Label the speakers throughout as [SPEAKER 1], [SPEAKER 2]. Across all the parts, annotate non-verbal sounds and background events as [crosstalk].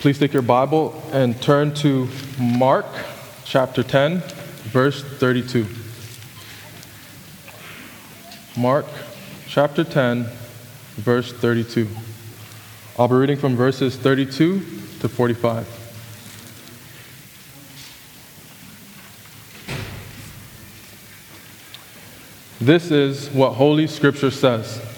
[SPEAKER 1] Please take your Bible and turn to Mark chapter 10, verse 32. Mark chapter 10, verse 32. I'll be reading from verses 32 to 45. This is what Holy Scripture says.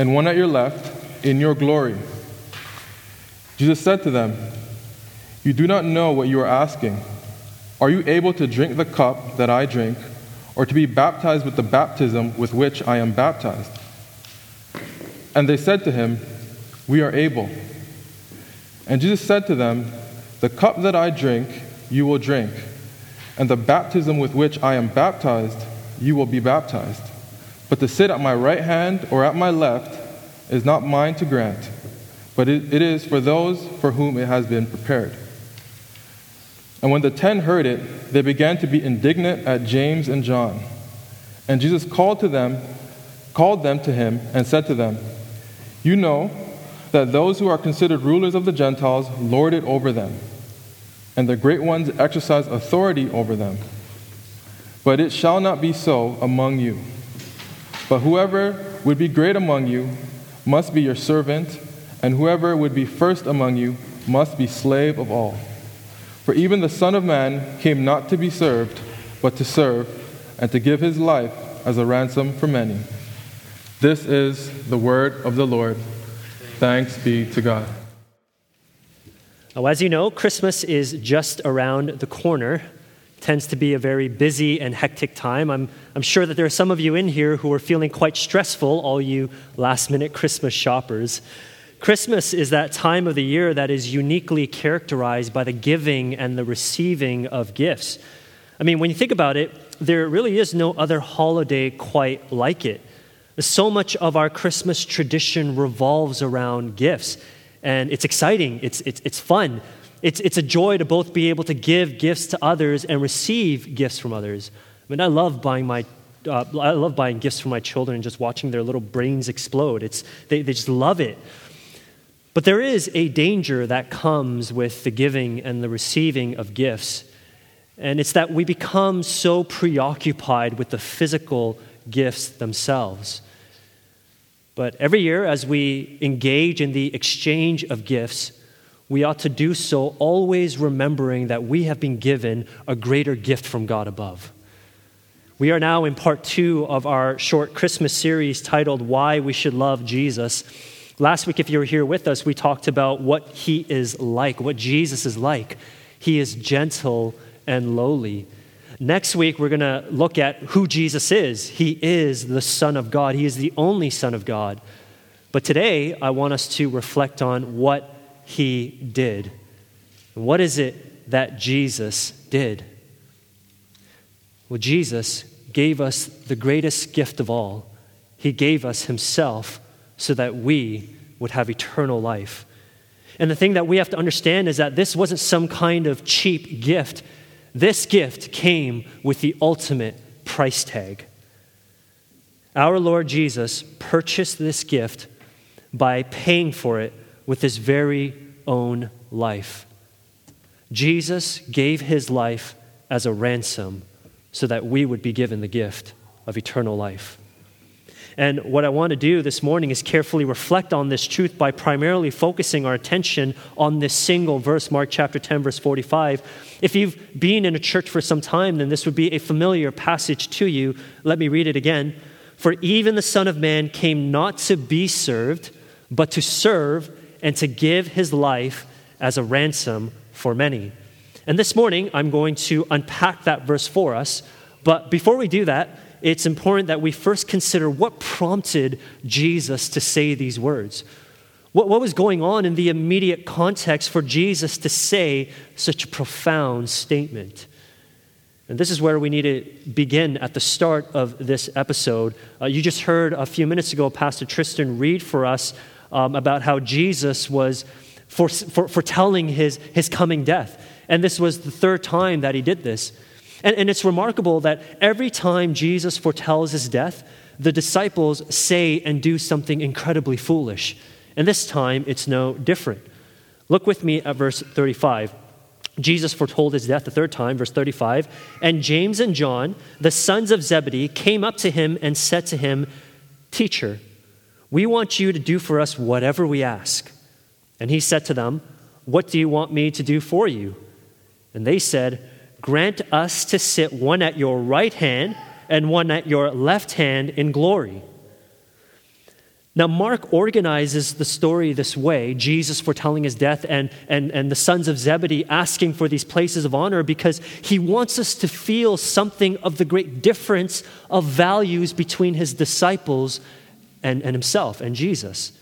[SPEAKER 1] and one at your left in your glory. Jesus said to them, You do not know what you are asking. Are you able to drink the cup that I drink, or to be baptized with the baptism with which I am baptized? And they said to him, We are able. And Jesus said to them, The cup that I drink, you will drink and the baptism with which I am baptized, you will be baptized. But to sit at my right hand or at my left is not mine to grant, but it, it is for those for whom it has been prepared. And when the ten heard it, they began to be indignant at James and John. And Jesus called to them, called them to him, and said to them, You know that those who are considered rulers of the Gentiles lord it over them and the great ones exercise authority over them. But it shall not be so among you. But whoever would be great among you must be your servant, and whoever would be first among you must be slave of all. For even the Son of Man came not to be served, but to serve, and to give his life as a ransom for many. This is the word of the Lord. Thanks be to God.
[SPEAKER 2] Now, as you know, Christmas is just around the corner. Tends to be a very busy and hectic time. I'm, I'm sure that there are some of you in here who are feeling quite stressful, all you last minute Christmas shoppers. Christmas is that time of the year that is uniquely characterized by the giving and the receiving of gifts. I mean, when you think about it, there really is no other holiday quite like it. So much of our Christmas tradition revolves around gifts and it's exciting, it's, it's, it's fun. It's, it's a joy to both be able to give gifts to others and receive gifts from others. I mean, I love buying my uh, I love buying gifts for my children and just watching their little brains explode. It's, they, they just love it. But there is a danger that comes with the giving and the receiving of gifts. And it's that we become so preoccupied with the physical gifts themselves. But every year, as we engage in the exchange of gifts, we ought to do so always remembering that we have been given a greater gift from God above. We are now in part two of our short Christmas series titled Why We Should Love Jesus. Last week, if you were here with us, we talked about what he is like, what Jesus is like. He is gentle and lowly. Next week, we're going to look at who Jesus is. He is the Son of God, He is the only Son of God. But today, I want us to reflect on what He did. What is it that Jesus did? Well, Jesus gave us the greatest gift of all. He gave us Himself so that we would have eternal life. And the thing that we have to understand is that this wasn't some kind of cheap gift. This gift came with the ultimate price tag. Our Lord Jesus purchased this gift by paying for it with his very own life. Jesus gave his life as a ransom so that we would be given the gift of eternal life. And what I want to do this morning is carefully reflect on this truth by primarily focusing our attention on this single verse, Mark chapter 10, verse 45. If you've been in a church for some time, then this would be a familiar passage to you. Let me read it again. For even the Son of Man came not to be served, but to serve and to give his life as a ransom for many. And this morning, I'm going to unpack that verse for us. But before we do that, it's important that we first consider what prompted Jesus to say these words. What, what was going on in the immediate context for Jesus to say such a profound statement? And this is where we need to begin at the start of this episode. Uh, you just heard a few minutes ago Pastor Tristan read for us um, about how Jesus was foretelling his, his coming death. And this was the third time that he did this. And, and it's remarkable that every time Jesus foretells his death, the disciples say and do something incredibly foolish. And this time, it's no different. Look with me at verse 35. Jesus foretold his death the third time, verse 35. And James and John, the sons of Zebedee, came up to him and said to him, Teacher, we want you to do for us whatever we ask. And he said to them, What do you want me to do for you? And they said, Grant us to sit one at your right hand and one at your left hand in glory. Now, Mark organizes the story this way Jesus foretelling his death and, and, and the sons of Zebedee asking for these places of honor because he wants us to feel something of the great difference of values between his disciples and, and himself and Jesus.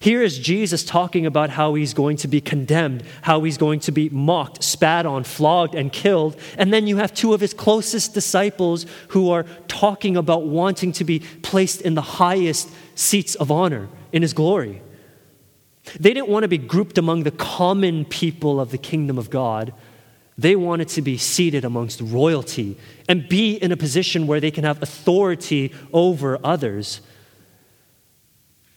[SPEAKER 2] Here is Jesus talking about how he's going to be condemned, how he's going to be mocked, spat on, flogged, and killed. And then you have two of his closest disciples who are talking about wanting to be placed in the highest seats of honor in his glory. They didn't want to be grouped among the common people of the kingdom of God. They wanted to be seated amongst royalty and be in a position where they can have authority over others.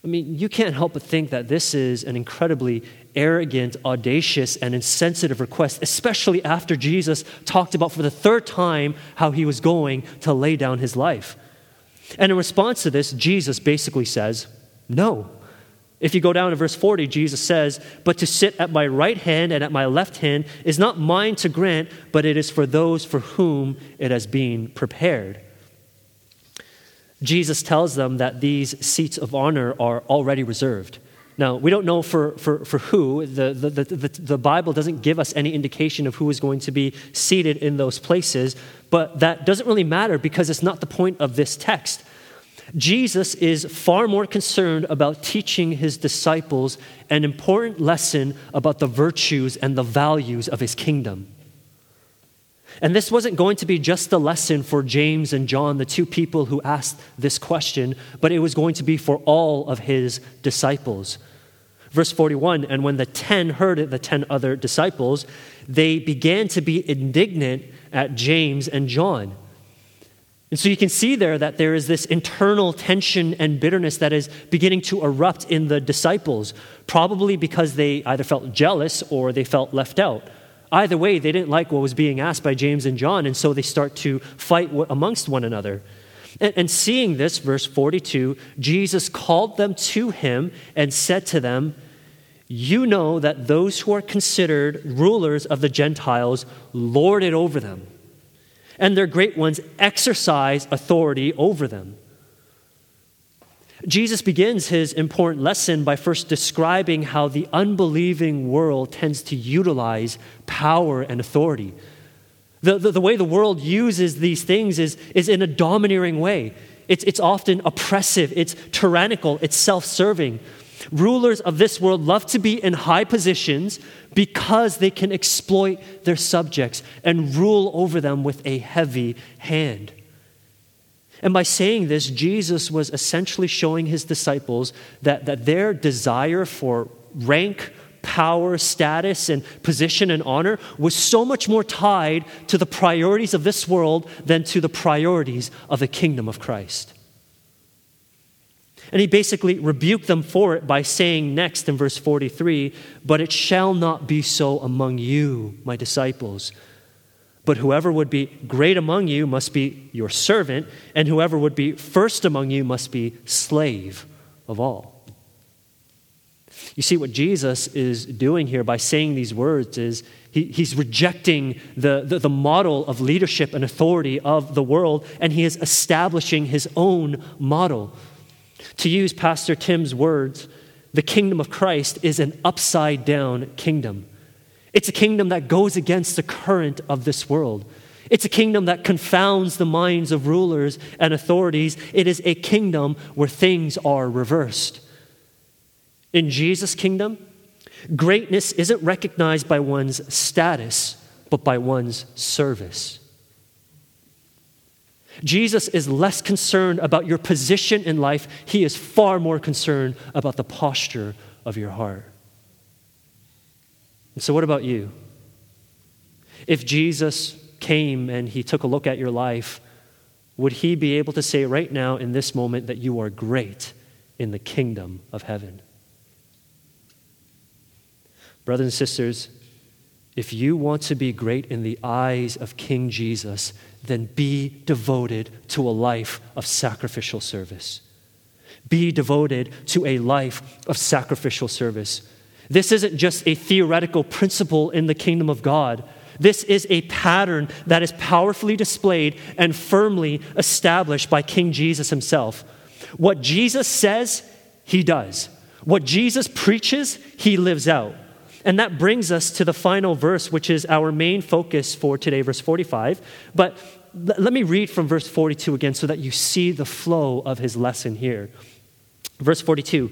[SPEAKER 2] I mean, you can't help but think that this is an incredibly arrogant, audacious, and insensitive request, especially after Jesus talked about for the third time how he was going to lay down his life. And in response to this, Jesus basically says, No. If you go down to verse 40, Jesus says, But to sit at my right hand and at my left hand is not mine to grant, but it is for those for whom it has been prepared. Jesus tells them that these seats of honor are already reserved. Now, we don't know for, for, for who. The, the, the, the, Bible doesn't give us any indication of who is going to be seated in those places, but that doesn't really matter because it's not the point of this text. Jesus is far more concerned about teaching his disciples an important lesson about the virtues and the values of his kingdom. And this wasn't going to be just a lesson for James and John, the two people who asked this question, but it was going to be for all of his disciples. Verse 41 And when the ten heard it, the ten other disciples, they began to be indignant at James and John. And so you can see there that there is this internal tension and bitterness that is beginning to erupt in the disciples, probably because they either felt jealous or they felt left out. Either way, they didn't like what was being asked by James and John, and so they start to fight amongst one another. And, and seeing this, verse 42, Jesus called them to him and said to them, You know that those who are considered rulers of the Gentiles lord it over them, and their great ones exercise authority over them. Jesus begins his important lesson by first describing how the unbelieving world tends to utilize power and authority. The, the, the, way the world uses these things is, is in a domineering way. It's, it's often oppressive, it's tyrannical, it's self serving. Rulers of this world love to be in high positions because they can exploit their subjects and rule over them with a heavy hand. And by saying this, Jesus was essentially showing his disciples that, that their desire for rank, power, status, and position and honor was so much more tied to the priorities of this world than to the priorities of the kingdom of Christ. And he basically rebuked them for it by saying next in verse 43 But it shall not be so among you, my disciples. But whoever would be great among you must be your servant, and whoever would be first among you must be slave of all. You see, what Jesus is doing here by saying these words is he, he's rejecting the, the, the model of leadership and authority of the world, and he is establishing his own model. To use Pastor Tim's words, the kingdom of Christ is an upside down kingdom. It's a kingdom that goes against the current of this world. It's a kingdom that confounds the minds of rulers and authorities. It is a kingdom where things are reversed. In Jesus' kingdom, greatness isn't recognized by one's status, but by one's service. Jesus is less concerned about your position in life, he is far more concerned about the posture of your heart. And so, what about you? If Jesus came and he took a look at your life, would he be able to say right now in this moment that you are great in the kingdom of heaven? Brothers and sisters, if you want to be great in the eyes of King Jesus, then be devoted to a life of sacrificial service. Be devoted to a life of sacrificial service. This isn't just a theoretical principle in the kingdom of God. This is a pattern that is powerfully displayed and firmly established by King Jesus himself. What Jesus says, he does. What Jesus preaches, he lives out. And that brings us to the final verse, which is our main focus for today, verse 45. But let me read from verse 42 again so that you see the flow of his lesson here. Verse 42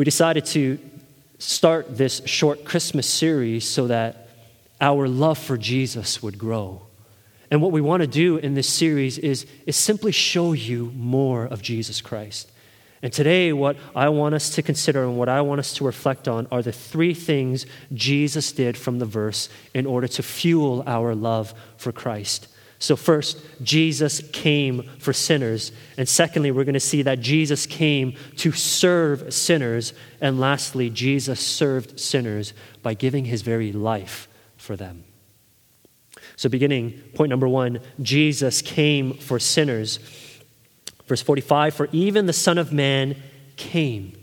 [SPEAKER 2] We decided to start this short Christmas series so that our love for Jesus would grow. And what we want to do in this series is, is simply show you more of Jesus Christ. And today, what I want us to consider and what I want us to reflect on are the three things Jesus did from the verse in order to fuel our love for Christ. So, first, Jesus came for sinners. And secondly, we're going to see that Jesus came to serve sinners. And lastly, Jesus served sinners by giving his very life for them. So, beginning, point number one Jesus came for sinners. Verse 45 For even the Son of Man came.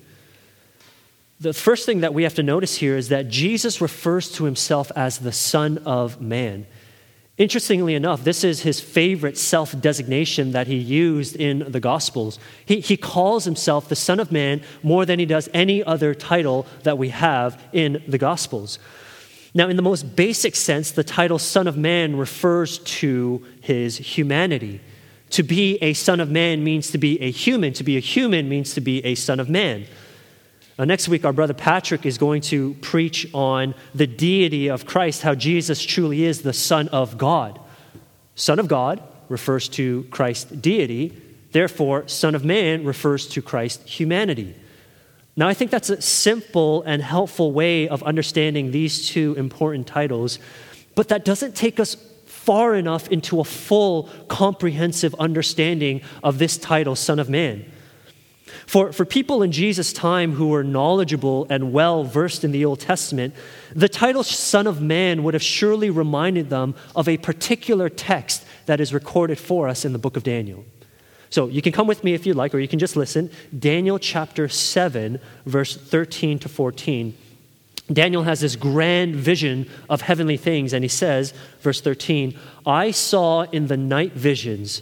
[SPEAKER 2] The first thing that we have to notice here is that Jesus refers to himself as the Son of Man. Interestingly enough, this is his favorite self designation that he used in the Gospels. He, he calls himself the Son of Man more than he does any other title that we have in the Gospels. Now, in the most basic sense, the title Son of Man refers to his humanity. To be a son of man means to be a human. To be a human means to be a son of man. Now, next week, our brother Patrick is going to preach on the deity of Christ, how Jesus truly is the Son of God. Son of God refers to Christ's deity, therefore, Son of Man refers to Christ's humanity. Now, I think that's a simple and helpful way of understanding these two important titles, but that doesn't take us far enough into a full, comprehensive understanding of this title, Son of Man. For, for people in Jesus' time who were knowledgeable and well versed in the Old Testament, the title Son of Man would have surely reminded them of a particular text that is recorded for us in the book of Daniel. So you can come with me if you'd like, or you can just listen. Daniel chapter 7, verse 13 to 14. Daniel has this grand vision of heavenly things, and he says, verse 13, I saw in the night visions,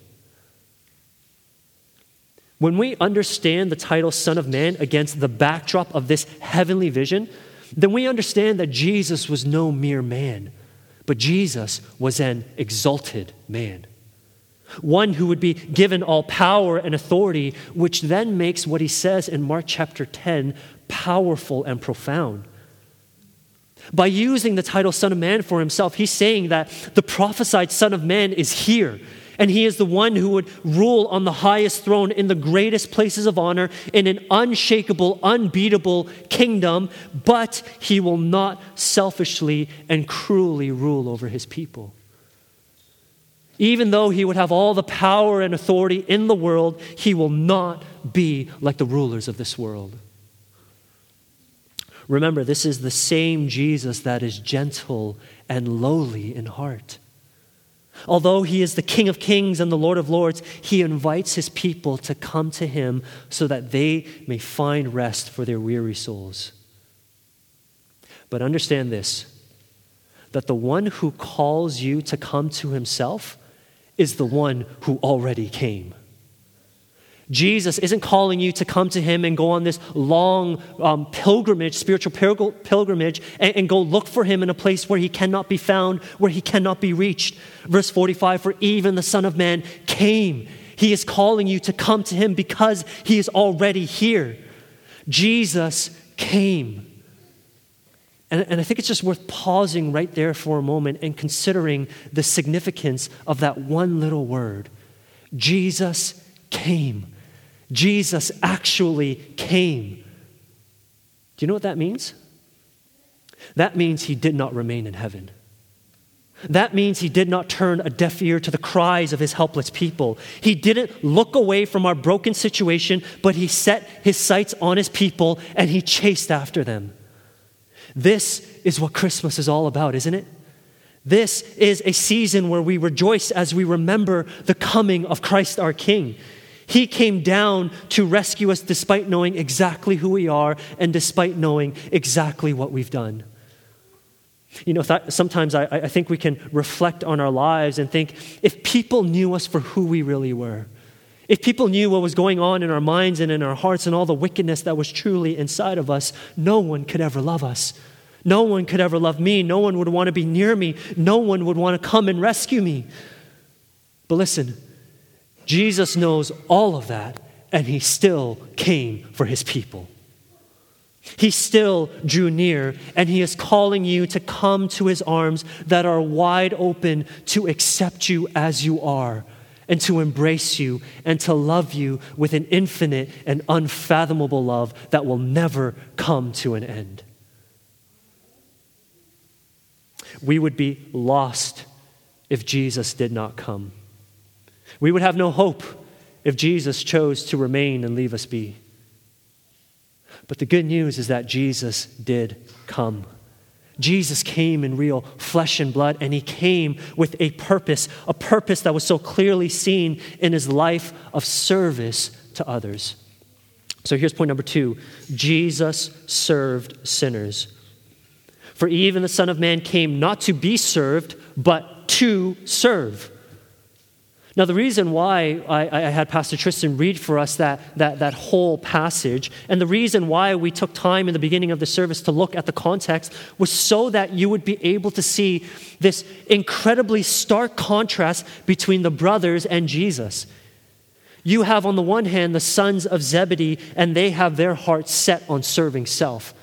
[SPEAKER 2] When we understand the title Son of Man against the backdrop of this heavenly vision, then we understand that Jesus was no mere man, but Jesus was an exalted man. One who would be given all power and authority, which then makes what he says in Mark chapter 10 powerful and profound. By using the title Son of Man for himself, he's saying that the prophesied Son of Man is here and he is the one who would rule on the highest throne in the greatest places of honor in an unshakable, unbeatable kingdom, but he will not selfishly and cruelly rule over his people. Even though he would have all the power and authority in the world, he will not be like the rulers of this world. Remember, this is the same Jesus that is gentle and lowly in heart. Although he is the King of kings and the Lord of lords, he invites his people to come to him so that they may find rest for their weary souls. But understand this that the one who calls you to come to himself is the one who already came. Jesus isn't calling you to come to Him and go on this long um, pilgrimage, spiritual pilgrimage, and, and, go look for Him in a place where He cannot be found, where He cannot be reached. Verse 45 For even the Son of Man came. He is calling you to come to Him because He is already here. Jesus came. And, and I think it's just worth pausing right there for a moment and considering the significance of that one little word Jesus came. Jesus actually came. Do you know what that means? That means he did not remain in heaven. That means he did not turn a deaf ear to the cries of his helpless people. He didn't look away from our broken situation, but he set his sights on his people and he chased after them. This is what Christmas is all about, isn't it? This is a season where we rejoice as we remember the coming of Christ our King. He came down to rescue us despite knowing exactly who we are and despite knowing exactly what we've done. You know, th- sometimes I, I think we can reflect on our lives and think if people knew us for who we really were, if people knew what was going on in our minds and in our hearts and all the wickedness that was truly inside of us, no one could ever love us. No one could ever love me. No one would want to be near me. No one would want to come and rescue me. But listen, Jesus knows all of that, and he still came for his people. He still drew near, and he is calling you to come to his arms that are wide open to accept you as you are, and to embrace you, and to love you with an infinite and unfathomable love that will never come to an end. We would be lost if Jesus did not come. We would have no hope if Jesus chose to remain and leave us be. But the good news is that Jesus did come. Jesus came in real flesh and blood, and he came with a purpose, a purpose that was so clearly seen in his life of service to others. So here's point number two Jesus served sinners. For even the Son of Man came not to be served, but to serve now, the reason why I, I, had Pastor Tristan read for us that, that, that whole passage, and the reason why we took time in the beginning of the service to look at the context, was so that you would be able to see this incredibly stark contrast between the brothers and Jesus. You have, on the one hand, the sons of Zebedee, and they have their hearts set on serving self.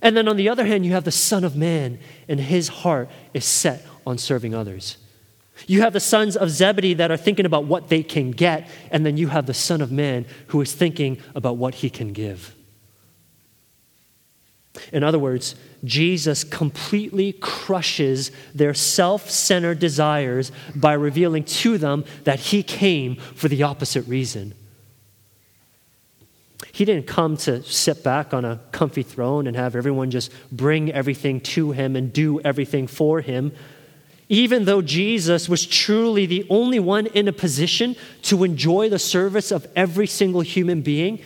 [SPEAKER 2] And then on the other hand, you have the Son of Man, and his heart is set on serving others. You have the sons of Zebedee that are thinking about what they can get, and then you have the Son of Man who is thinking about what he can give. In other words, Jesus completely crushes their self centered desires by revealing to them that he came for the opposite reason. He didn't come to sit back on a comfy throne and have everyone just bring everything to him and do everything for him. Even though Jesus was truly the only one in a position to enjoy the service of every single human being,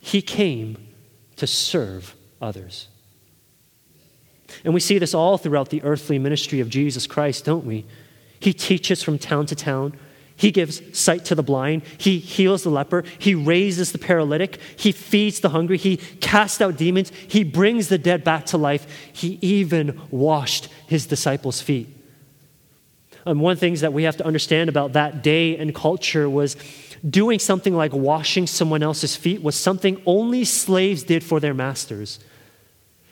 [SPEAKER 2] he came to serve others. And we see this all throughout the earthly ministry of Jesus Christ, don't we? He teaches from town to town. He gives sight to the blind. He heals the leper. He raises the paralytic. He feeds the hungry. He casts out demons. He brings the dead back to life. He even washed his disciples' feet. And one of the things that we have to understand about that day and culture was doing something like washing someone else's feet was something only slaves did for their masters.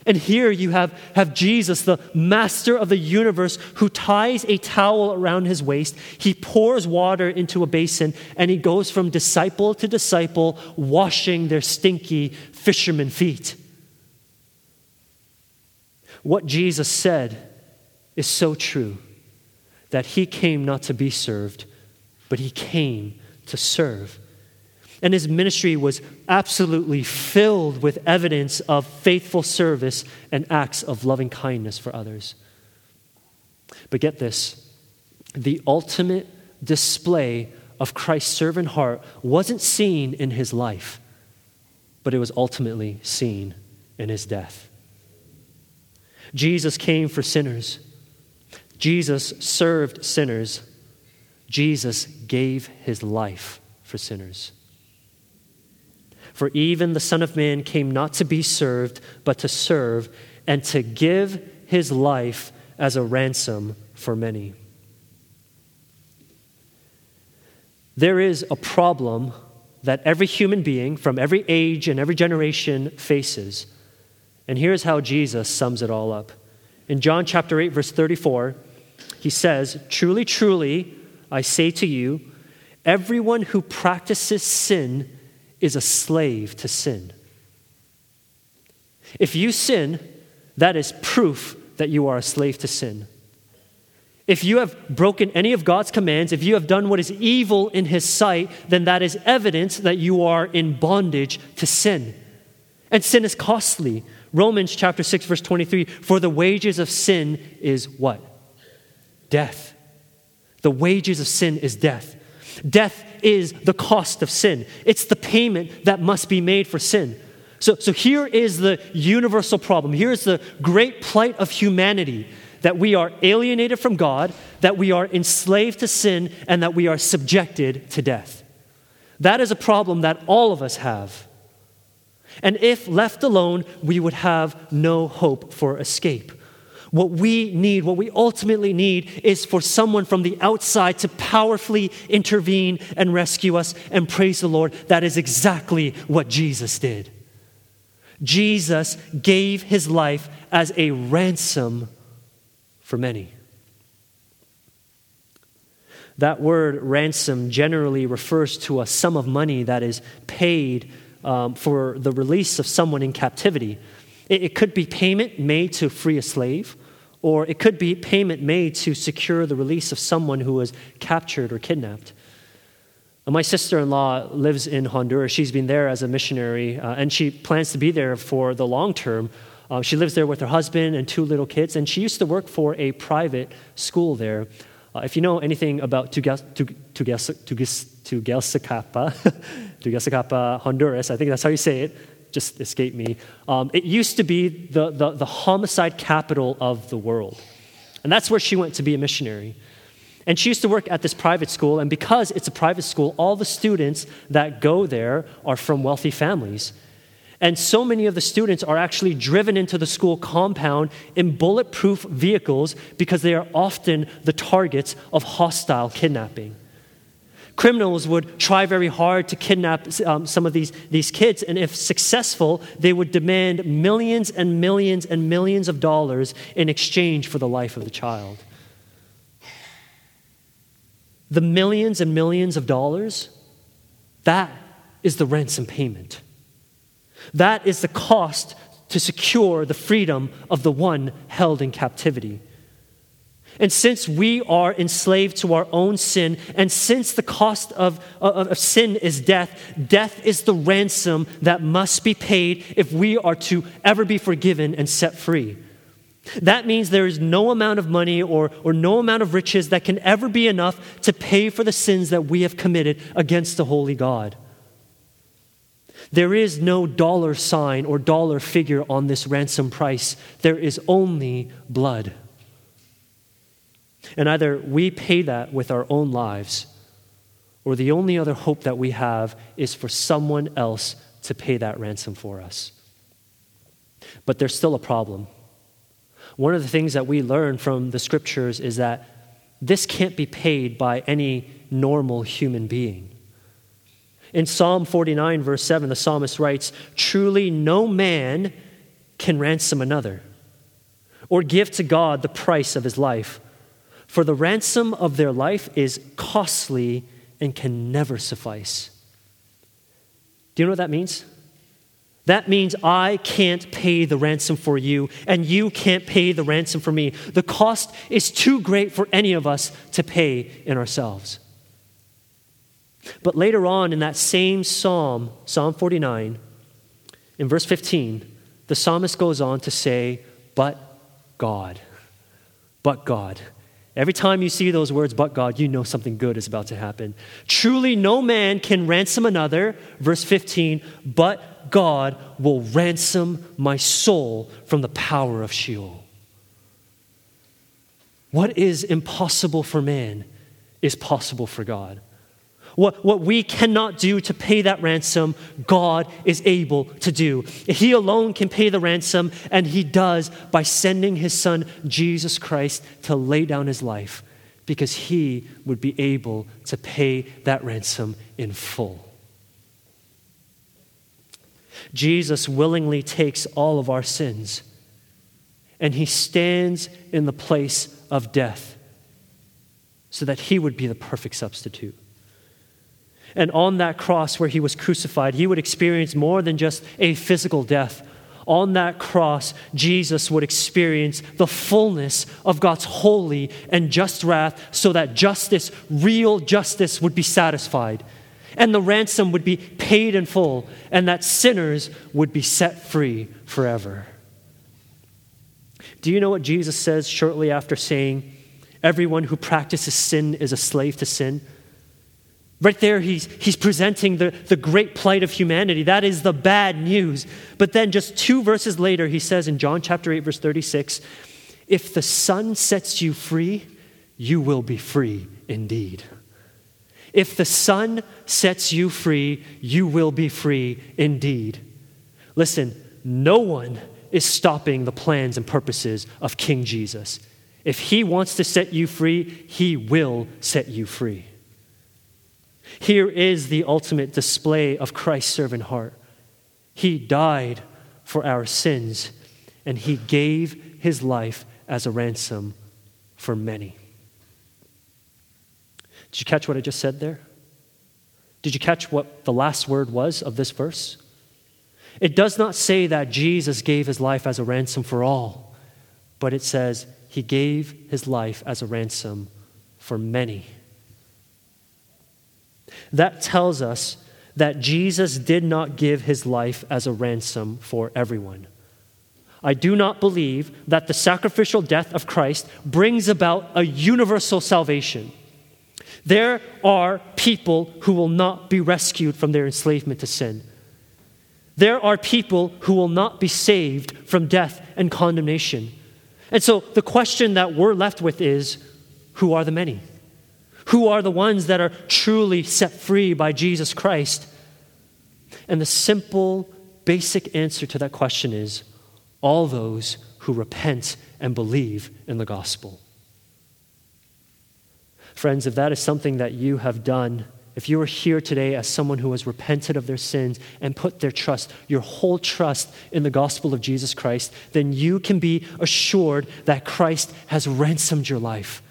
[SPEAKER 2] And here you have, have Jesus, the master of the universe, who ties a towel around his waist. He pours water into a basin, and he goes from disciple to disciple, washing their stinky fisherman feet. What Jesus said is so true that he came not to be served, but he came to serve. And his ministry was absolutely filled with evidence of faithful service and acts of loving kindness for others. But get this the ultimate display of Christ's servant heart wasn't seen in his life, but it was ultimately seen in his death. Jesus came for sinners, Jesus served sinners, Jesus gave his life for sinners. For even the Son of Man came not to be served, but to serve, and to give his life as a ransom for many. There is a problem that every human being from every age and every generation faces. And here's how Jesus sums it all up. In John chapter 8, verse 34, he says, Truly, truly, I say to you, everyone who practices sin is a slave to sin. If you sin, that is proof that you are a slave to sin. If you have broken any of God's commands, if you have done what is evil in His sight, then that is evidence that you are in bondage to sin. And sin is costly. Romans chapter 6, verse 23 For the wages of sin is what? Death. The wages of sin is death. Death is the cost of sin, it's the payment that must be made for sin. So, so here is the universal problem. Here's the great plight of humanity that we are alienated from God, that we are enslaved to sin, and that we are subjected to death. That is a problem that all of us have. And if left alone, we would have no hope for escape. What we need, what we ultimately need, is for someone from the outside to powerfully intervene and rescue us. And praise the Lord, that is exactly what Jesus did. Jesus gave his life as a ransom for many. That word ransom generally refers to a sum of money that is paid um, for the release of someone in captivity. It, it could be payment made to free a slave, or it could be payment made to secure the release of someone who was captured or kidnapped. My sister in law lives in Honduras. She's been there as a missionary, uh, and she plans to be there for the long term. Uh, she lives there with her husband and two little kids, and she used to work for a private school there. Uh, if you know anything about Tegucigalpa, [laughs] Honduras, I think that's how you say it, just escaped me. Um, it used to be the, the, the homicide capital of the world. And that's where she went to be a missionary. And she used to work at this private school, and because it's a private school, all the students that go there are from wealthy families. And so many of the students are actually driven into the school compound in bulletproof vehicles because they are often the targets of hostile kidnapping criminals would try very hard to kidnap um, some of these, these kids, and if successful, they would demand millions and millions and millions of dollars in exchange for the life of the child. The millions and millions of dollars, that is the ransom payment. That is the cost to secure the freedom of the one held in captivity. And since we are enslaved to our own sin, and since the cost of, of, of, sin is death, death is the ransom that must be paid if we are to ever be forgiven and set free. That means there is no amount of money or, or no amount of riches that can ever be enough to pay for the sins that we have committed against the holy God. There is no dollar sign or dollar figure on this ransom price. There is only blood. And either we pay that with our own lives, or the only other hope that we have is for someone else to pay that ransom for us. But there's still a problem. One of the things that we learn from the scriptures is that this can't be paid by any normal human being. In Psalm 49, verse 7, the psalmist writes Truly, no man can ransom another or give to God the price of his life, for the ransom of their life is costly and can never suffice. Do you know what that means? That means I can't pay the ransom for you, and you can't pay the ransom for me. The cost is too great for any of us to pay in ourselves. But later on in that same psalm, Psalm 49, in verse 15, the psalmist goes on to say, But God. But God. Every time you see those words, but God, you know something good is about to happen. Truly, no man can ransom another, verse 15, but God will ransom my soul from the power of Sheol. What is impossible for man is possible for God. What, what we cannot do to pay that ransom, God is able to do. He alone can pay the ransom, and He does by sending His Son, Jesus Christ, to lay down His life because He would be able to pay that ransom in full. Jesus willingly takes all of our sins and he stands in the place of death so that he would be the perfect substitute. And on that cross where he was crucified, he would experience more than just a physical death. On that cross, Jesus would experience the fullness of God's holy and just wrath so that justice, real justice, would be satisfied and the ransom would be paid in full, and that sinners would be set free forever. Do you know what Jesus says shortly after saying, Everyone who practices sin is a slave to sin? Right there, he's, he's presenting the, the great plight of humanity. That is the bad news. But then, just two verses later, he says in John chapter 8, verse 36 If the Son sets you free, you will be free indeed. If the Son sets you free, you will be free indeed. Listen, no one is stopping the plans and purposes of King Jesus. If he wants to set you free, he will set you free. Here is the ultimate display of Christ's servant heart. He died for our sins, and he gave his life as a ransom for many. Did you catch what I just said there? Did you catch what the last word was of this verse? It does not say that Jesus gave his life as a ransom for all, but it says he gave his life as a ransom for many. That tells us that Jesus did not give his life as a ransom for everyone. I do not believe that the sacrificial death of Christ brings about a universal salvation. There are people who will not be rescued from their enslavement to sin. There are people who will not be saved from death and condemnation. And so the question that we're left with is who are the many? Who are the ones that are truly set free by Jesus Christ? And the simple, basic answer to that question is all those who repent and believe in the gospel. Friends, if that is something that you have done, if you are here today as someone who has repented of their sins and put their trust, your whole trust in the gospel of Jesus Christ, then you can be assured that Christ has ransomed your life.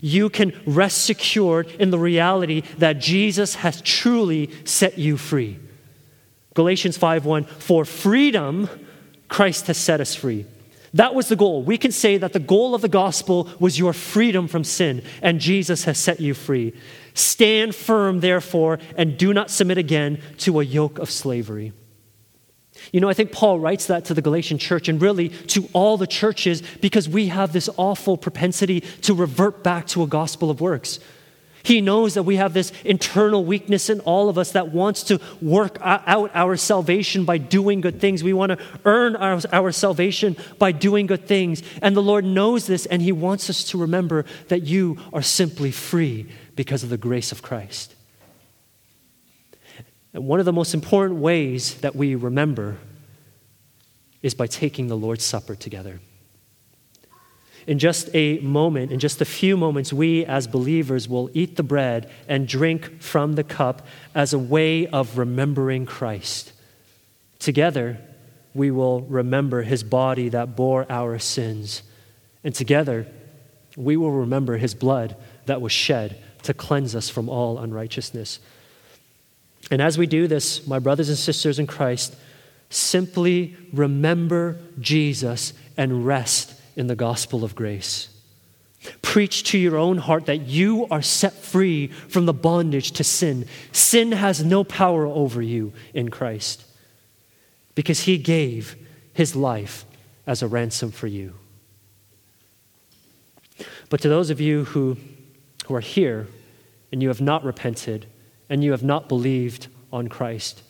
[SPEAKER 2] You can rest secured in the reality that Jesus has truly set you free. Galatians 5:1 For freedom Christ has set us free. That was the goal. We can say that the goal of the gospel was your freedom from sin, and Jesus has set you free. Stand firm, therefore, and do not submit again to a yoke of slavery. You know, I think Paul writes that to the Galatian church and really to all the churches because we have this awful propensity to revert back to a gospel of works. He knows that we have this internal weakness in all of us that wants to work out our salvation by doing good things. We want to earn our, our salvation by doing good things. And the Lord knows this, and He wants us to remember that you are simply free because of the grace of Christ. And one of the most important ways that we remember is by taking the Lord's Supper together. In just a moment, in just a few moments, we as believers will eat the bread and drink from the cup as a way of remembering Christ. Together, we will remember his body that bore our sins. And together, we will remember his blood that was shed to cleanse us from all unrighteousness. And as we do this, my brothers and sisters in Christ, simply remember Jesus and rest in the gospel of grace. Preach to your own heart that you are set free from the bondage to sin. Sin has no power over you in Christ because he gave his life as a ransom for you. But to those of you who, who are here and you have not repented and you have not believed on Christ,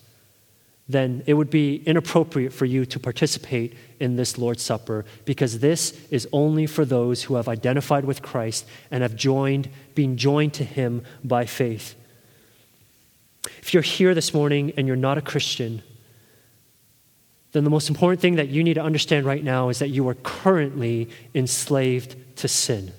[SPEAKER 2] then it would be inappropriate for you to participate in this Lord's Supper because this is only for those who have identified with Christ and have joined, been joined to Him by faith. If you're here this morning and you're not a Christian, then the most important thing that you need to understand right now is that you are currently enslaved to sin.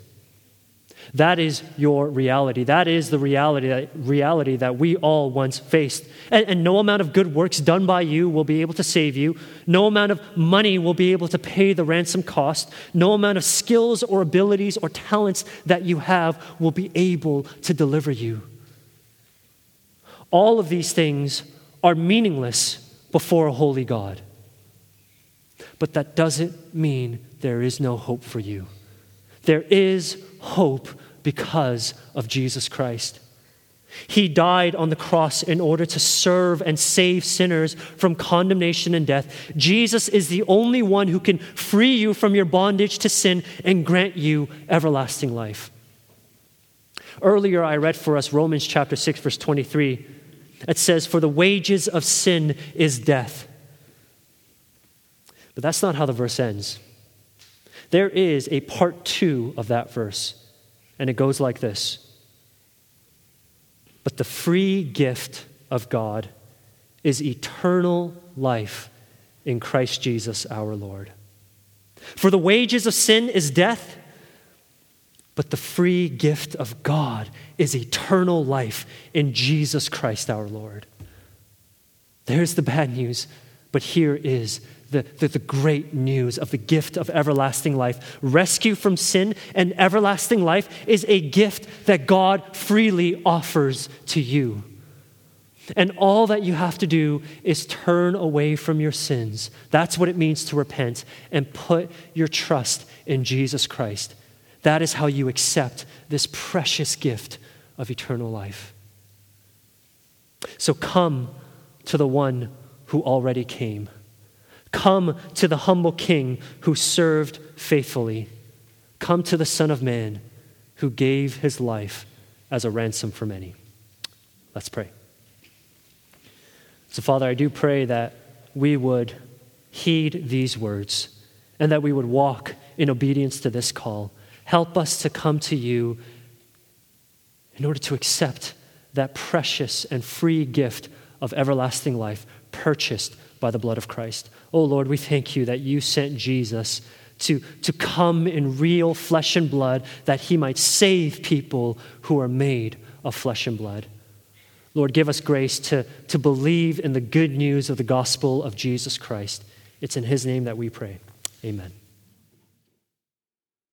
[SPEAKER 2] That is your reality. That is the reality that, reality that we all once faced. And, and, no amount of good works done by you will be able to save you. No amount of money will be able to pay the ransom cost. No amount of skills or abilities or talents that you have will be able to deliver you. All of these things are meaningless before a holy God. But that doesn't mean there is no hope for you. There is hope because of Jesus Christ. He died on the cross in order to serve and save sinners from condemnation and death. Jesus is the only one who can free you from your bondage to sin and grant you everlasting life. Earlier, I read for us Romans chapter 6, verse 23. It says, For the wages of sin is death. But that's not how the verse ends. There is a part two of that verse, and it goes like this But the free gift of God is eternal life in Christ Jesus our Lord. For the wages of sin is death, but the free gift of God is eternal life in Jesus Christ our Lord. There's the bad news, but here is the, the, the, great news of the gift of everlasting life. Rescue from sin and everlasting life is a gift that God freely offers to you. And all that you have to do is turn away from your sins. That's what it means to repent and put your trust in Jesus Christ. That is how you accept this precious gift of eternal life. So come to the one who already came. Come to the humble king who served faithfully. Come to the Son of Man who gave his life as a ransom for many. Let's pray. So, Father, I do pray that we would heed these words and that we would walk in obedience to this call. Help us to come to you in order to accept that precious and free gift of everlasting life purchased by the blood of Christ. Oh Lord, we thank you that you sent Jesus to, to come in real flesh and blood that he might save people who are made of flesh and blood. Lord, give us grace to, to believe in the good news of the gospel of Jesus Christ. It's in his name that we pray. Amen.